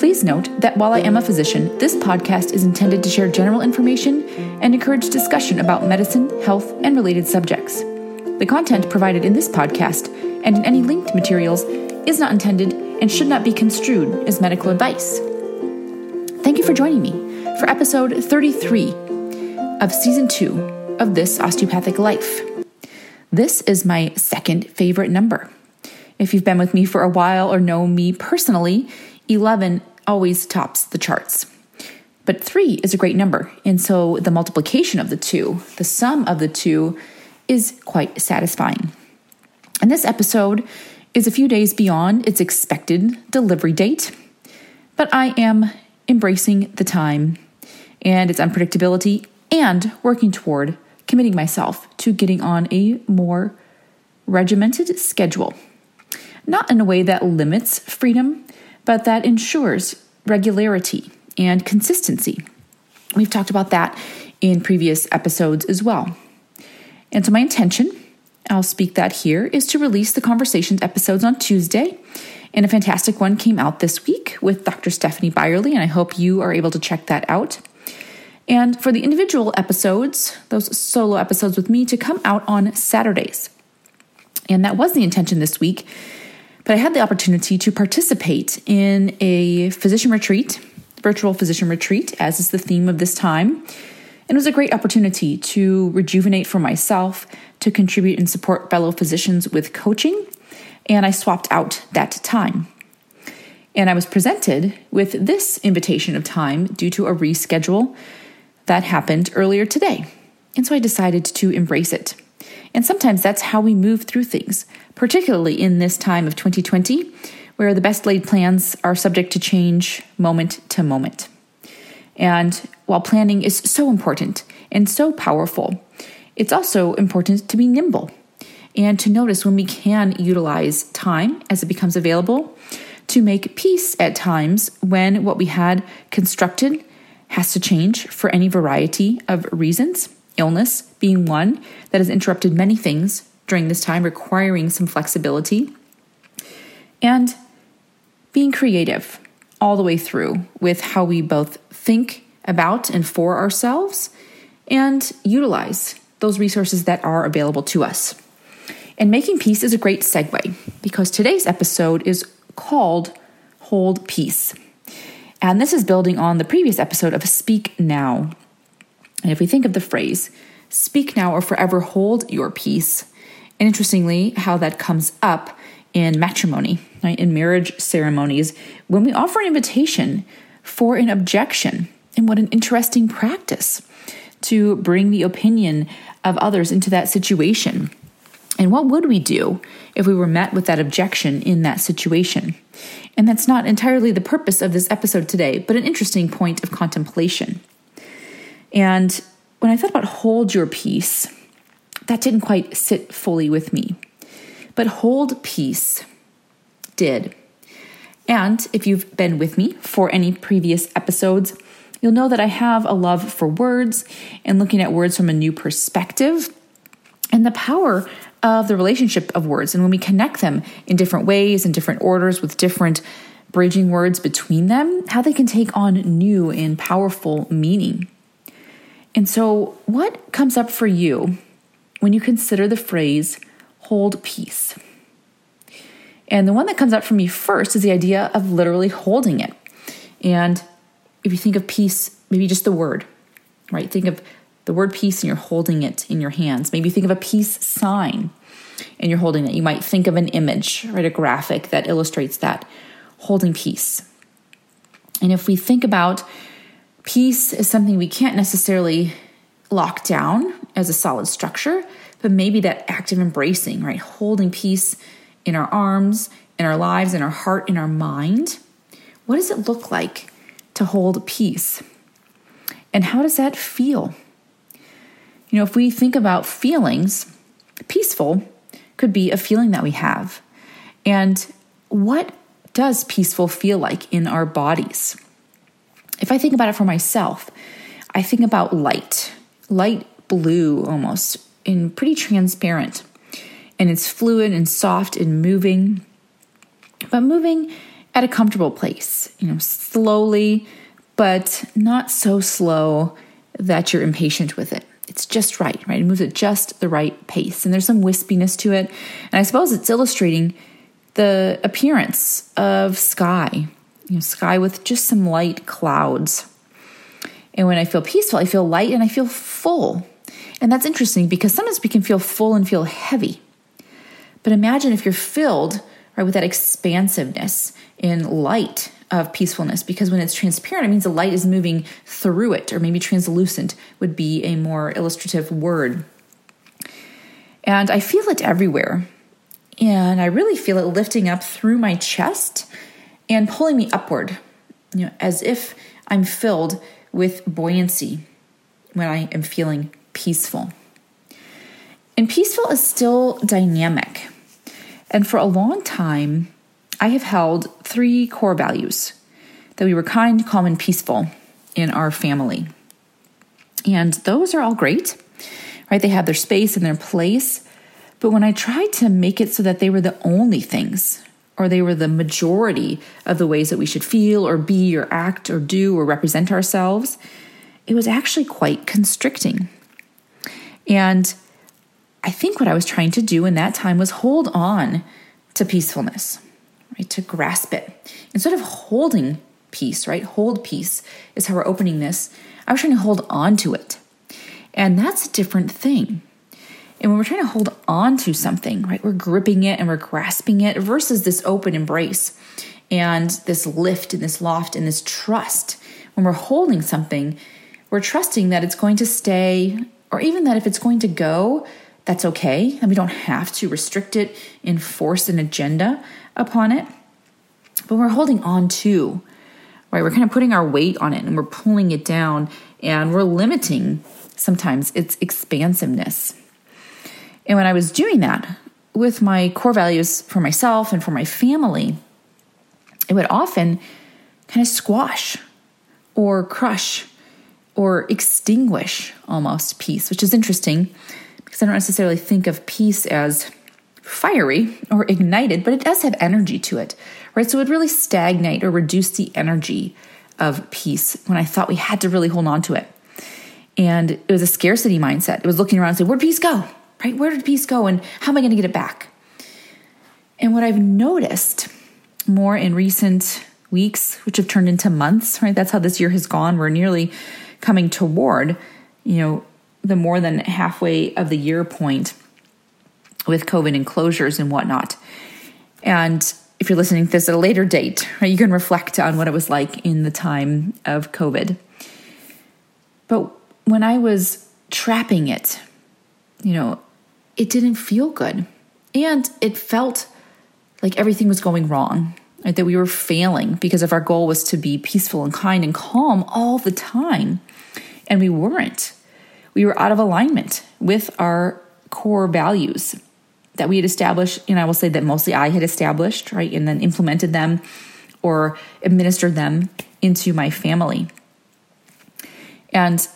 Please note that while I am a physician, this podcast is intended to share general information and encourage discussion about medicine, health, and related subjects. The content provided in this podcast and in any linked materials is not intended and should not be construed as medical advice. Thank you for joining me for episode 33 of season 2 of This Osteopathic Life. This is my second favorite number. If you've been with me for a while or know me personally, 11 always tops the charts. But three is a great number, and so the multiplication of the two, the sum of the two, is quite satisfying. And this episode is a few days beyond its expected delivery date, but I am embracing the time and its unpredictability and working toward committing myself to getting on a more regimented schedule. Not in a way that limits freedom, but that ensures regularity and consistency. We've talked about that in previous episodes as well. And so, my intention, I'll speak that here, is to release the Conversations episodes on Tuesday. And a fantastic one came out this week with Dr. Stephanie Byerly, and I hope you are able to check that out. And for the individual episodes, those solo episodes with me, to come out on Saturdays. And that was the intention this week but I had the opportunity to participate in a physician retreat, virtual physician retreat, as is the theme of this time. And it was a great opportunity to rejuvenate for myself, to contribute and support fellow physicians with coaching. And I swapped out that time. And I was presented with this invitation of time due to a reschedule that happened earlier today. And so I decided to embrace it. And sometimes that's how we move through things, particularly in this time of 2020, where the best laid plans are subject to change moment to moment. And while planning is so important and so powerful, it's also important to be nimble and to notice when we can utilize time as it becomes available to make peace at times when what we had constructed has to change for any variety of reasons illness being one that has interrupted many things during this time, requiring some flexibility, and being creative all the way through with how we both think about and for ourselves and utilize those resources that are available to us. And making peace is a great segue because today's episode is called Hold Peace. And this is building on the previous episode of Speak Now. And if we think of the phrase, speak now or forever hold your peace, and interestingly, how that comes up in matrimony, right, in marriage ceremonies, when we offer an invitation for an objection, and what an interesting practice to bring the opinion of others into that situation. And what would we do if we were met with that objection in that situation? And that's not entirely the purpose of this episode today, but an interesting point of contemplation. And when I thought about hold your peace, that didn't quite sit fully with me. But hold peace did. And if you've been with me for any previous episodes, you'll know that I have a love for words and looking at words from a new perspective and the power of the relationship of words. And when we connect them in different ways, in different orders, with different bridging words between them, how they can take on new and powerful meaning. And so, what comes up for you when you consider the phrase hold peace? And the one that comes up for me first is the idea of literally holding it. And if you think of peace, maybe just the word, right? Think of the word peace and you're holding it in your hands. Maybe think of a peace sign and you're holding it. You might think of an image, right? A graphic that illustrates that holding peace. And if we think about Peace is something we can't necessarily lock down as a solid structure, but maybe that active embracing, right? Holding peace in our arms, in our lives, in our heart, in our mind. What does it look like to hold peace? And how does that feel? You know, if we think about feelings, peaceful could be a feeling that we have. And what does peaceful feel like in our bodies? If I think about it for myself, I think about light, light blue almost, and pretty transparent. And it's fluid and soft and moving, but moving at a comfortable place, you know, slowly, but not so slow that you're impatient with it. It's just right, right? It moves at just the right pace. And there's some wispiness to it. And I suppose it's illustrating the appearance of sky, you know, sky with just some light clouds. And when I feel peaceful, I feel light and I feel full. And that's interesting because sometimes we can feel full and feel heavy. But imagine if you're filled right with that expansiveness in light of peacefulness because when it's transparent, it means the light is moving through it, or maybe translucent would be a more illustrative word. And I feel it everywhere. And I really feel it lifting up through my chest and pulling me upward, you know, as if I'm filled with buoyancy when I am feeling peaceful. And peaceful is still dynamic. And for a long time, I have held three core values that we were kind, calm, and peaceful in our family. And those are all great, right? They have their space and their place. But when I tried to make it so that they were the only things, or they were the majority of the ways that we should feel, or be, or act, or do, or represent ourselves, it was actually quite constricting. And I think what I was trying to do in that time was hold on to peacefulness, right? To grasp it. Instead of holding peace, right? Hold peace is how we're opening this. I was trying to hold on to it. And that's a different thing. And when we're trying to hold on to something, right, we're gripping it and we're grasping it versus this open embrace and this lift and this loft and this trust. When we're holding something, we're trusting that it's going to stay, or even that if it's going to go, that's okay. And we don't have to restrict it, enforce an agenda upon it. But we're holding on to, right? We're kind of putting our weight on it and we're pulling it down and we're limiting sometimes its expansiveness. And when I was doing that with my core values for myself and for my family, it would often kind of squash or crush or extinguish almost peace, which is interesting because I don't necessarily think of peace as fiery or ignited, but it does have energy to it, right? So it would really stagnate or reduce the energy of peace when I thought we had to really hold on to it. And it was a scarcity mindset. It was looking around and saying, Where'd peace go? Right? Where did peace go? And how am I going to get it back? And what I've noticed more in recent weeks, which have turned into months, right? That's how this year has gone. We're nearly coming toward, you know, the more than halfway of the year point with COVID and closures and whatnot. And if you're listening to this at a later date, right, you can reflect on what it was like in the time of COVID. But when I was trapping it, you know, it didn't feel good. And it felt like everything was going wrong, right? That we were failing because if our goal was to be peaceful and kind and calm all the time, and we weren't we were out of alignment with our core values that we had established. And I will say that mostly I had established, right? And then implemented them or administered them into my family. And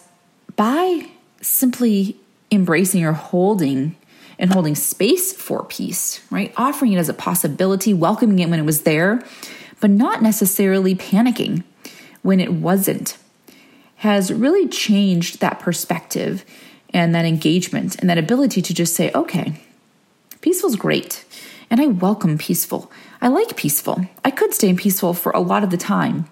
by simply embracing or holding and holding space for peace, right? Offering it as a possibility, welcoming it when it was there, but not necessarily panicking when it wasn't has really changed that perspective and that engagement and that ability to just say, okay, peaceful's great. And I welcome peaceful. I like peaceful. I could stay in peaceful for a lot of the time.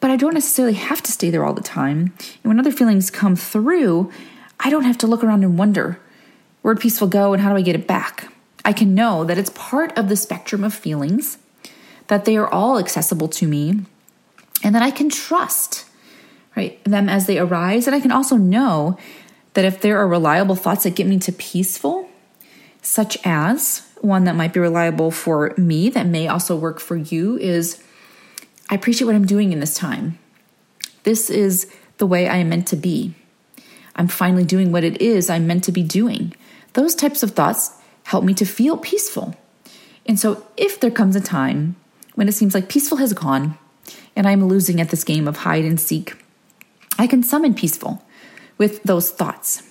But I don't necessarily have to stay there all the time. And when other feelings come through, I don't have to look around and wonder where'd peaceful go and how do I get it back? I can know that it's part of the spectrum of feelings, that they are all accessible to me, and that I can trust right? Them as they arise. And I can also know that if there are reliable thoughts that get me to peaceful, such as one that might be reliable for me, that may also work for you, is I appreciate what I'm doing in this time. This is the way I am meant to be. I'm finally doing what it is I'm meant to be doing. Those types of thoughts help me to feel peaceful. And so, if there comes a time when it seems like peaceful has gone and I'm losing at this game of hide and seek, I can summon peaceful with those thoughts.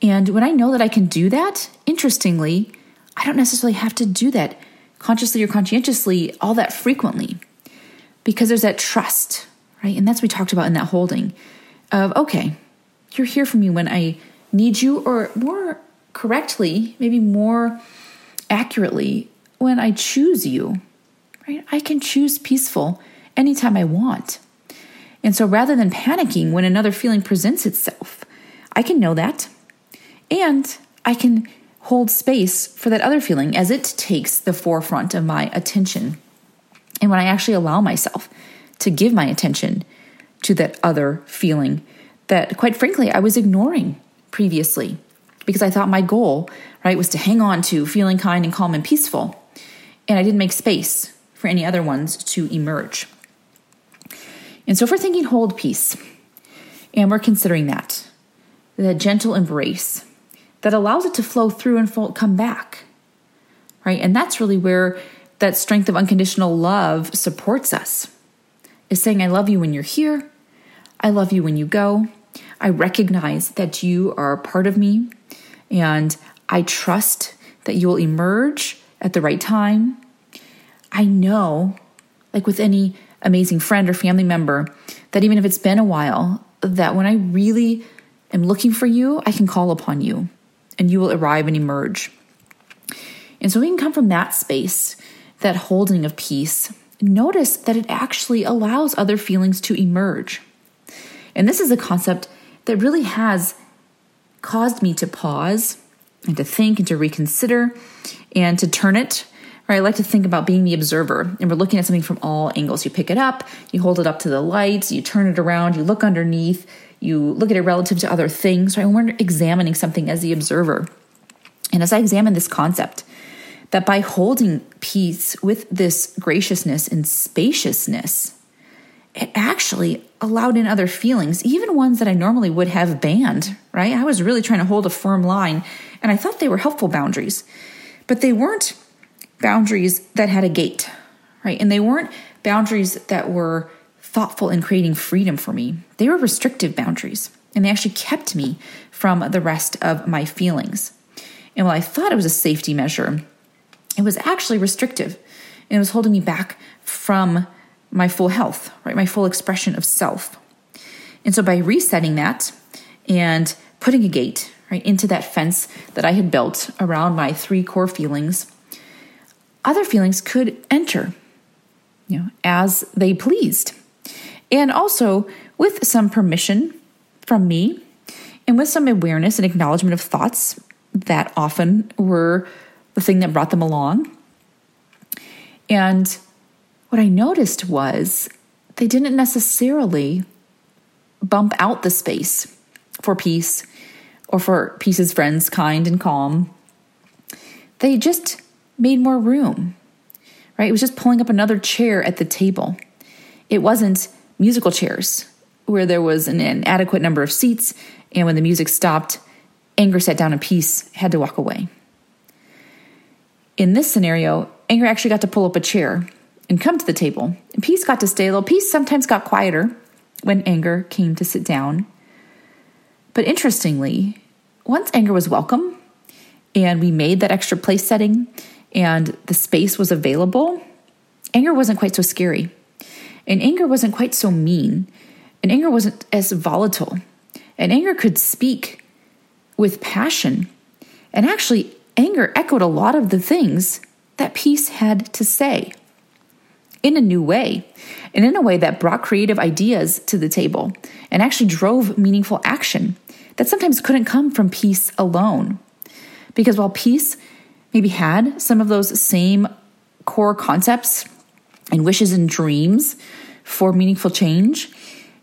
And when I know that I can do that, interestingly, I don't necessarily have to do that consciously or conscientiously all that frequently because there's that trust, right? And that's what we talked about in that holding of, okay, you're here for me when I need you, or more correctly, maybe more accurately, when I choose you, right? I can choose peaceful anytime I want. And so rather than panicking when another feeling presents itself, I can know that and I can hold space for that other feeling as it takes the forefront of my attention. And when I actually allow myself to give my attention to that other feeling that, quite frankly, I was ignoring previously because I thought my goal, right, was to hang on to feeling kind and calm and peaceful. And I didn't make space for any other ones to emerge. And so, if we're thinking hold peace, and we're considering that, that gentle embrace that allows it to flow through and come back, right? And that's really where that strength of unconditional love supports us is saying, I love you when you're here. I love you when you go. I recognize that you are part of me, and I trust that you will emerge at the right time. I know, like with any amazing friend or family member that even if it's been a while, that when I really am looking for you, I can call upon you and you will arrive and emerge. And so we can come from that space, that holding of peace. Notice that it actually allows other feelings to emerge. And this is a concept that really has caused me to pause and to think and to reconsider and to turn it Right, I like to think about being the observer, and we're looking at something from all angles. You pick it up, you hold it up to the light, you turn it around, you look underneath, you look at it relative to other things. Right, we're examining something as the observer. And as I examine this concept, that by holding peace with this graciousness and spaciousness, it actually allowed in other feelings, even ones that I normally would have banned, right? I was really trying to hold a firm line, and I thought they were helpful boundaries, but they weren't boundaries that had a gate, right? And they weren't boundaries that were thoughtful in creating freedom for me. They were restrictive boundaries, and they actually kept me from the rest of my feelings. And while I thought it was a safety measure, it was actually restrictive. And it was holding me back from my full health, right? My full expression of self. And so by resetting that and putting a gate, right, into that fence that I had built around my three core feelings, other feelings could enter, you know, as they pleased. And also with some permission from me and with some awareness and acknowledgement of thoughts that often were the thing that brought them along. And what I noticed was they didn't necessarily bump out the space for peace or for peace's friends, kind and calm. They just made more room, right? It was just pulling up another chair at the table. It wasn't musical chairs where there was an inadequate number of seats, and when the music stopped, anger sat down and peace had to walk away. In this scenario, anger actually got to pull up a chair and come to the table, and peace got to stay a little. Peace sometimes got quieter when anger came to sit down. But interestingly, once anger was welcome and we made that extra place setting and the space was available, anger wasn't quite so scary. And anger wasn't quite so mean. And anger wasn't as volatile. And anger could speak with passion. And actually, anger echoed a lot of the things that peace had to say in a new way, and in a way that brought creative ideas to the table and actually drove meaningful action that sometimes couldn't come from peace alone. Because while peace maybe had some of those same core concepts and wishes and dreams for meaningful change,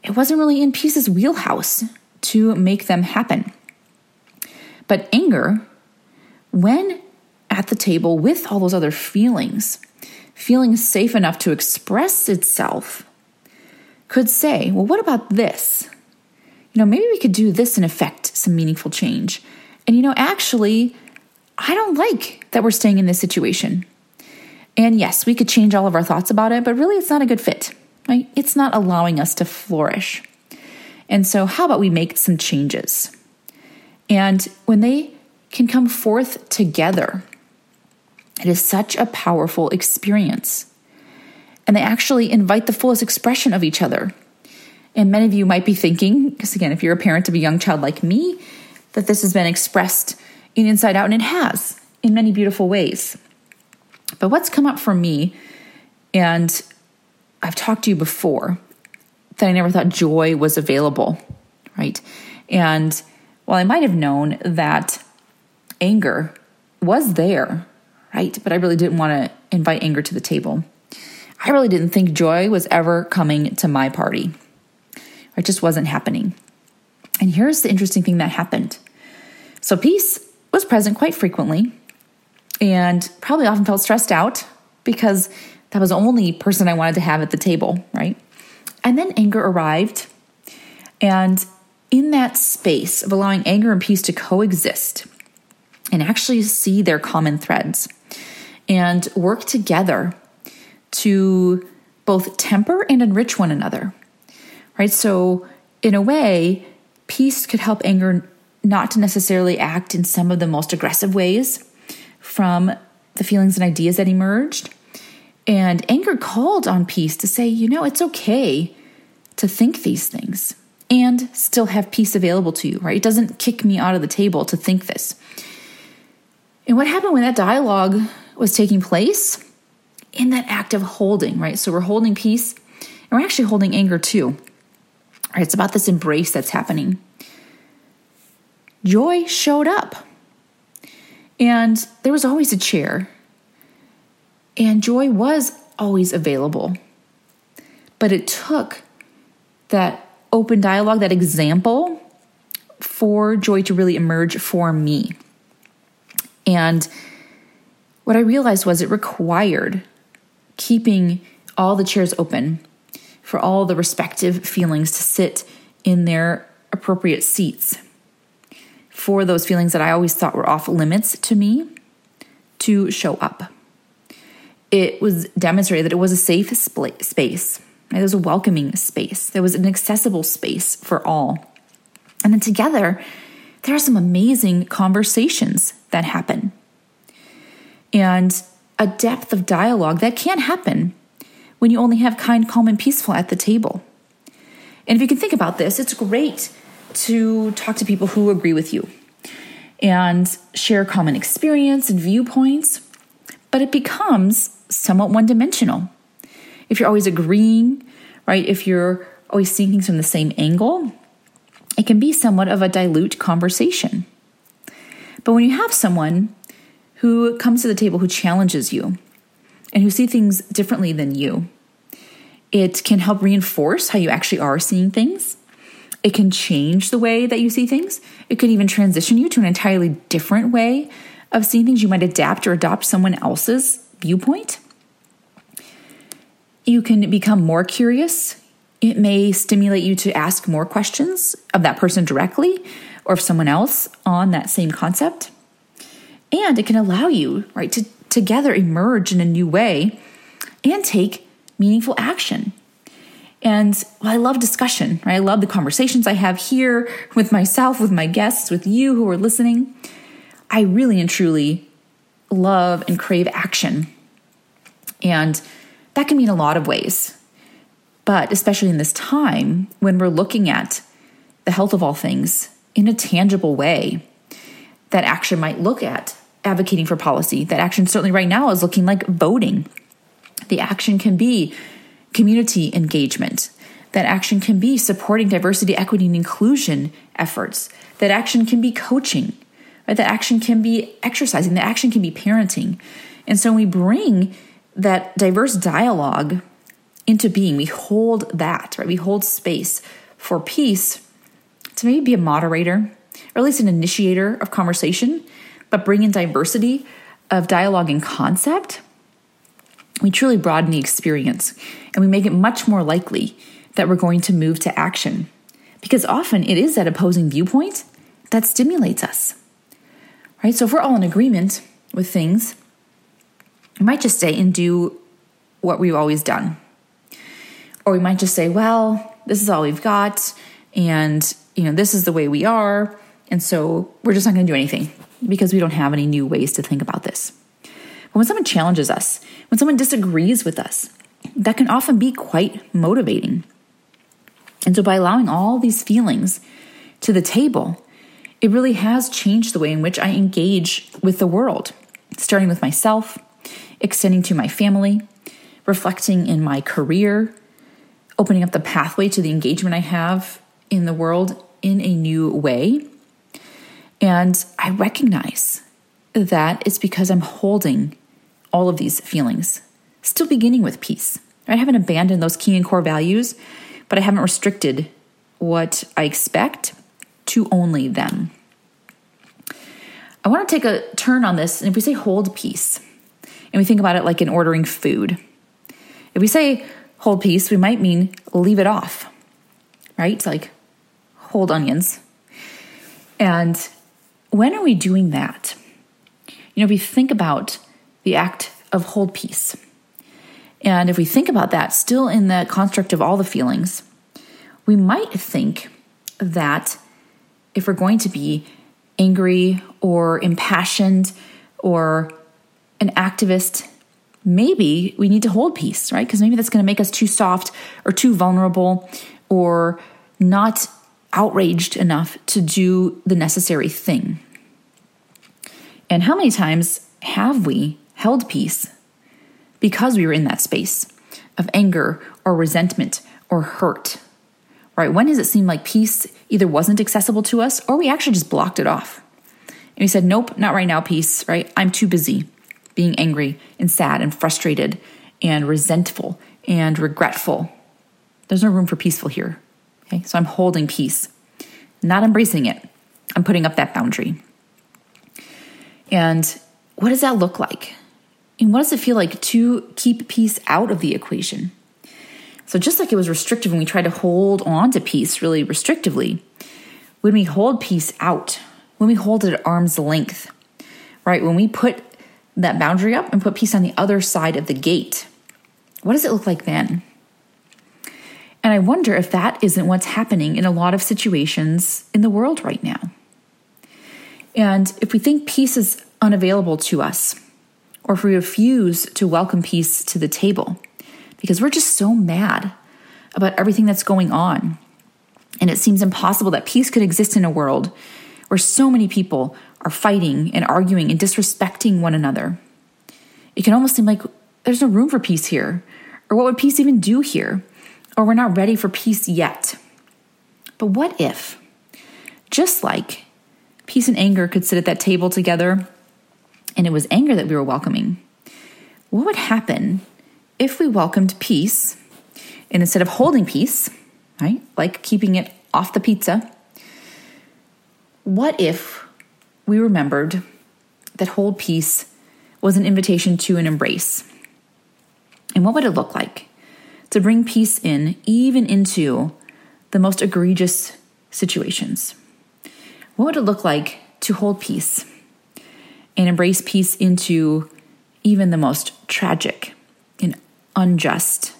it wasn't really in Peace's wheelhouse to make them happen. But anger, when at the table with all those other feelings, feeling safe enough to express itself, could say, Well, what about this? You know, maybe we could do this and affect some meaningful change. And, you know, actually, I don't like that we're staying in this situation. And yes, we could change all of our thoughts about it, but really it's not a good fit, right? It's not allowing us to flourish. And so, how about we make some changes? And when they can come forth together, it is such a powerful experience. And they actually invite the fullest expression of each other. And many of you might be thinking, because again, if you're a parent of a young child like me, that this has been expressed in Inside Out, and it has in many beautiful ways. But what's come up for me, and I've talked to you before, that I never thought joy was available, right? And while I might have known that anger was there, right? But I really didn't want to invite anger to the table. I really didn't think joy was ever coming to my party. It just wasn't happening. And here's the interesting thing that happened. So peace was present quite frequently and probably often felt stressed out because that was the only person I wanted to have at the table, right? And then anger arrived. And in that space of allowing anger and peace to coexist and actually see their common threads and work together to both temper and enrich one another, right? So, in a way, peace could help anger not to necessarily act in some of the most aggressive ways from the feelings and ideas that emerged. And anger called on peace to say, you know, it's okay to think these things and still have peace available to you, right? It doesn't kick me out of the table to think this. And what happened when that dialogue was taking place? In that act of holding, right? So we're holding peace and we're actually holding anger too. Right? It's about this embrace that's happening. Joy showed up. And there was always a chair. And joy was always available. But it took that open dialogue, that example for joy to really emerge for me. And what I realized was it required keeping all the chairs open for all the respective feelings to sit in their appropriate seats. For those feelings that I always thought were off limits to me to show up. It was demonstrated that it was a safe space It was a welcoming space, there was an accessible space for all. And then together, there are some amazing conversations that happen and a depth of dialogue that can't happen when you only have kind, calm, and peaceful at the table. And if you can think about this, it's great to talk to people who agree with you and share common experience and viewpoints, but it becomes somewhat one dimensional if you're always agreeing, right? If you're always seeing things from the same angle, it can be somewhat of a dilute conversation. But when you have someone who comes to the table who challenges you and who see things differently than you, it can help reinforce how you actually are seeing things. It can change the way that you see things. It could even transition you to an entirely different way of seeing things. You might adapt or adopt someone else's viewpoint. You can become more curious. It may stimulate you to ask more questions of that person directly or of someone else on that same concept. And it can allow you, right, to together emerge in a new way and take meaningful action. And well, I love discussion, right? I love the conversations I have here with myself, with my guests, with you who are listening. I really and truly love and crave action. And that can mean a lot of ways. But especially in this time when we're looking at the health of all things in a tangible way, that action might look at advocating for policy. That action, certainly right now, is looking like voting. The action can be community engagement. That action can be supporting diversity, equity, and inclusion efforts. That action can be coaching. Right? That action can be exercising. That action can be parenting. And so when we bring that diverse dialogue into being. We hold that, right? We hold space for peace to maybe be a moderator or at least an initiator of conversation, but bring in diversity of dialogue and concept. We truly broaden the experience and we make it much more likely that we're going to move to action Because often it is that opposing viewpoint that stimulates us. Right? So if we're all in agreement with things, we might just stay and do what we've always done. Or we might just say, well, this is all we've got, and you know, this is the way we are, and so we're just not to do anything because we don't have any new ways to think about this. But when someone challenges us, when someone disagrees with us, that can often be quite motivating. And so by allowing all these feelings to the table, it really has changed the way in which I engage with the world, starting with myself, extending to my family, reflecting in my career, opening up the pathway to the engagement I have in the world in a new way. And I recognize that it's because I'm holding all of these feelings, still beginning with peace. I haven't abandoned those key and core values, but I haven't restricted what I expect to only them. I want to take a turn on this, and if we say hold peace, and we think about it like in ordering food, if we say hold peace, we might mean leave it off, right? It's like hold onions. And when are we doing that? You know, we think about the act of hold peace, and if we think about that still in the construct of all the feelings, we might think that if we're going to be angry or impassioned or an activist maybe we need to hold peace, right? Because maybe that's going to make us too soft or too vulnerable or not outraged enough to do the necessary thing. And how many times have we held peace because we were in that space of anger or resentment or hurt? Right? When does it seem like peace either wasn't accessible to us or we actually just blocked it off? And we said, nope, not right now, peace, right? I'm too busy being angry and sad and frustrated and resentful and regretful. There's no room for peaceful here. Okay, so I'm holding peace, not embracing it. I'm putting up that boundary. And what does that look like? And what does it feel like to keep peace out of the equation? So, just like it was restrictive when we tried to hold on to peace really restrictively, when we hold peace out, when we hold it at arm's length, right? When we put that boundary up and put peace on the other side of the gate. What does it look like then? And I wonder if that isn't what's happening in a lot of situations in the world right now. And if we think peace is unavailable to us, or if we refuse to welcome peace to the table, because we're just so mad about everything that's going on, and it seems impossible that peace could exist in a world where so many people are fighting and arguing and disrespecting one another. It can almost seem like there's no room for peace here, or what would peace even do here, or we're not ready for peace yet. But what if, just like peace and anger could sit at that table together, and it was anger that we were welcoming, what would happen if we welcomed peace and instead of holding peace, right, like keeping it off the pizza, what if we remembered that hold peace was an invitation to an embrace. And what would it look like to bring peace in, even into the most egregious situations? What would it look like to hold peace and embrace peace into even the most tragic and unjust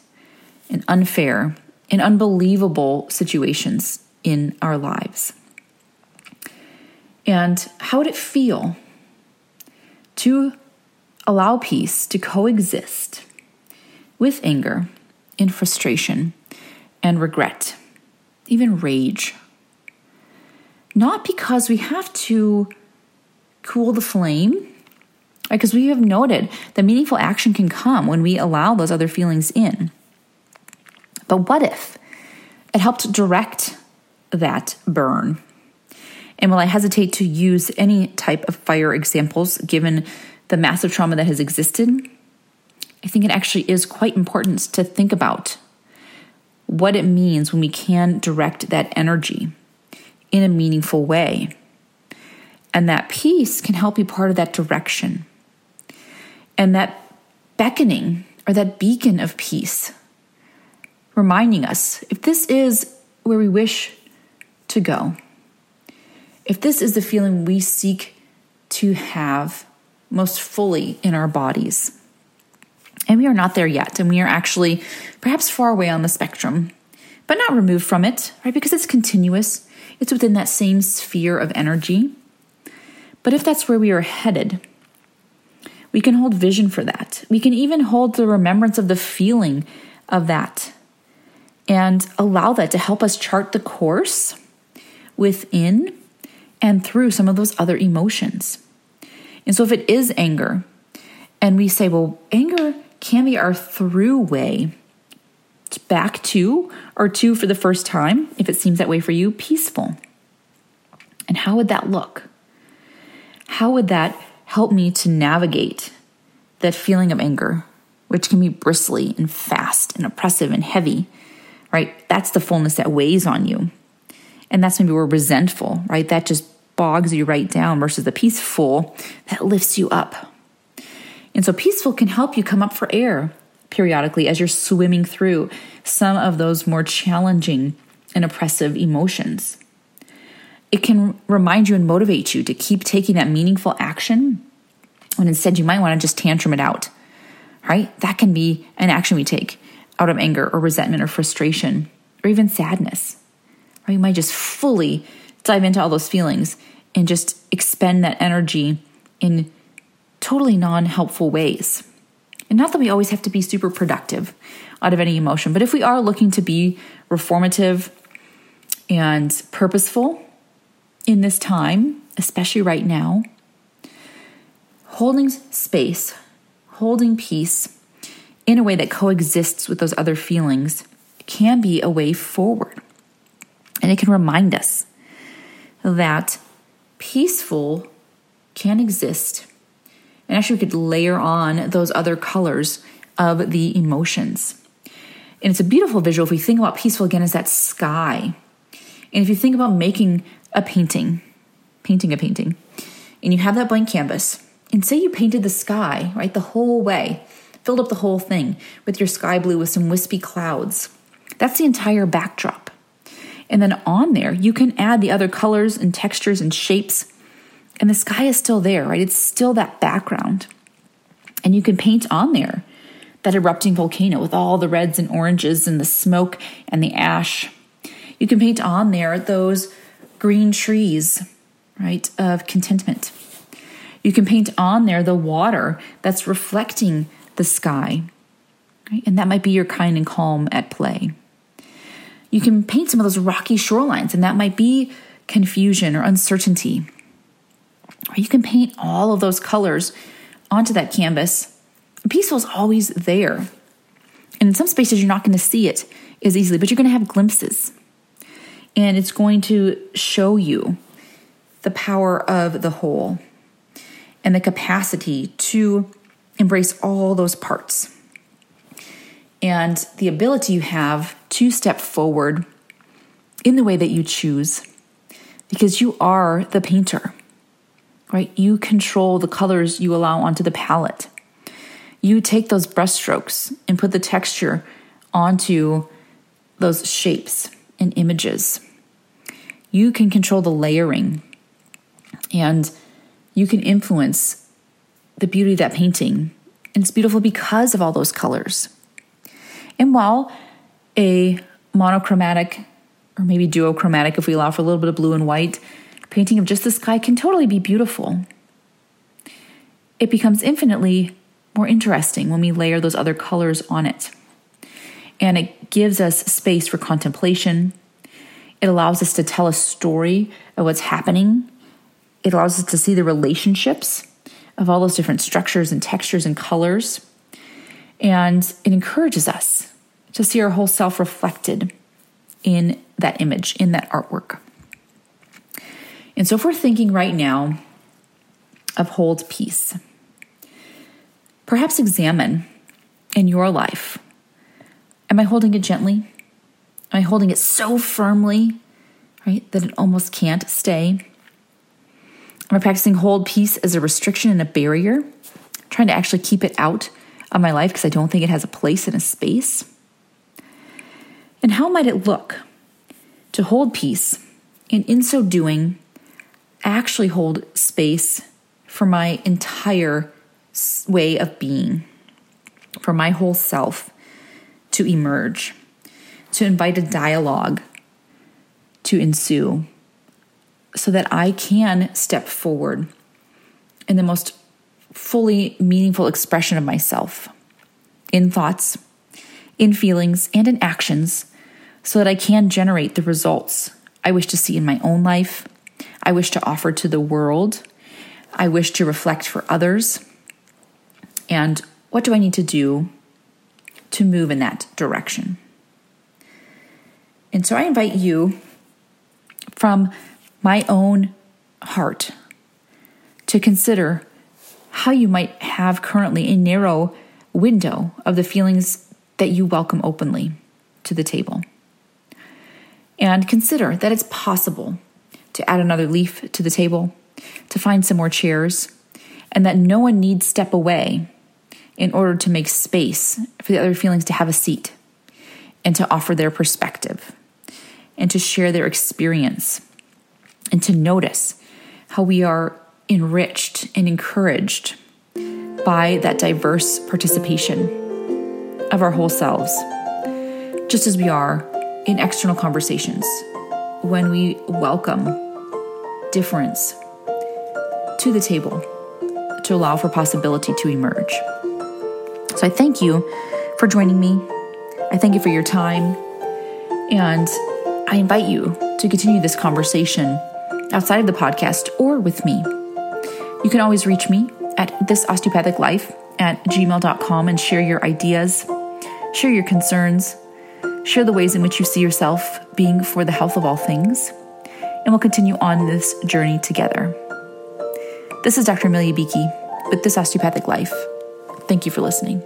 and unfair and unbelievable situations in our lives? And how would it feel to allow peace to coexist with anger and frustration and regret, even rage? Not because we have to cool the flame, because we have noted that meaningful action can come when we allow those other feelings in. But what if it helped direct that burn? And while I hesitate to use any type of fire examples given the massive trauma that has existed, I think it actually is quite important to think about what it means when we can direct that energy in a meaningful way. And that peace can help be part of that direction. And that beckoning or that beacon of peace, reminding us if this is where we wish to go, if this is the feeling we seek to have most fully in our bodies, and we are not there yet, and we are actually perhaps far away on the spectrum, but not removed from it, right? Because it's continuous, it's within that same sphere of energy. But if that's where we are headed, we can hold vision for that. We can even hold the remembrance of the feeling of that and allow that to help us chart the course within and through some of those other emotions. And so, if it is anger, and we say, well, anger can be our through way back to or to for the first time, if it seems that way for you, peaceful. And how would that look? How would that help me to navigate that feeling of anger, which can be bristly and fast and oppressive and heavy, right? That's the fullness that weighs on you. And that's maybe we're resentful, right? That just bogs you right down versus the peaceful that lifts you up. And so peaceful can help you come up for air periodically as you're swimming through some of those more challenging and oppressive emotions. It can remind you and motivate you to keep taking that meaningful action when instead you might want to just tantrum it out, right? That can be an action we take out of anger or resentment or frustration or even sadness, right? You might just fully dive into all those feelings and just expend that energy in totally non helpful ways. And not that we always have to be super productive out of any emotion, but if we are looking to be reformative and purposeful in this time, especially right now, holding space, holding peace in a way that coexists with those other feelings can be a way forward. And it can remind us that peaceful can exist. And actually, we could layer on those other colors of the emotions. And it's a beautiful visual if we think about peaceful again as that sky. And if you think about making a painting, painting a painting, and you have that blank canvas, and say you painted the sky, right, the whole way, filled up the whole thing with your sky blue with some wispy clouds. That's the entire backdrop. And then on there, you can add the other colors and textures and shapes. And the sky is still there, right? It's still that background. And you can paint on there that erupting volcano with all the reds and oranges and the smoke and the ash. You can paint on there those green trees, right, of contentment. You can paint on there the water that's reflecting the sky. Right? And that might be your kind and calm at play. You can paint some of those rocky shorelines, and that might be confusion or uncertainty. You can paint all of those colors onto that canvas. Peaceful is always there. And in some spaces, you're not going to see it as easily, but you're going to have glimpses. And it's going to show you the power of the whole and the capacity to embrace all those parts and the ability you have to step forward in the way that you choose because you are the painter, right? You control the colors you allow onto the palette. You take those brushstrokes and put the texture onto those shapes and images. You can control the layering and you can influence the beauty of that painting. And it's beautiful because of all those colors. And while a monochromatic or maybe duochromatic, if we allow for a little bit of blue and white, painting of just the sky can totally be beautiful. It becomes infinitely more interesting when we layer those other colors on it. And it gives us space for contemplation. It allows us to tell a story of what's happening it allows us to see the relationships of all those different structures and textures and colors. And it encourages us to see our whole self reflected in that image, in that artwork. And so, if we're thinking right now of hold peace, perhaps examine in your life Am I holding it gently? Am I holding it so firmly, right, that it almost can't stay? Am I practicing hold peace as a restriction and a barrier? trying to actually keep it out of my life because I don't think it has a place in a space? And how might it look to hold peace And in so doing, actually hold space for my entire way of being, for my whole self to emerge, to invite a dialogue to ensue, so that I can step forward in the most fully meaningful expression of myself in thoughts, in feelings, and in actions, so that I can generate the results I wish to see in my own life, I wish to offer to the world, I wish to reflect for others. And what do I need to do to move in that direction? And so I invite you from my own heart to consider how you might have currently a narrow window of the feelings that you welcome openly to the table. And consider that it's possible to add another leaf to the table, to find some more chairs, and that no one needs step away in order to make space for the other feelings to have a seat and to offer their perspective and to share their experience and to notice how we are enriched and encouraged by that diverse participation of our whole selves, just as we are in external conversations when we welcome difference to the table to allow for possibility to emerge. So I thank you for joining me. I thank you for your time. And I invite you to continue this conversation outside of the podcast or with me. You can always reach me at this osteopathic life at gmail.com and share your ideas, share your concerns, share the ways in which you see yourself being for the health of all things, and we'll continue on this journey together. This is Dr. Amelia Beakey with This Osteopathic Life. Thank you for listening.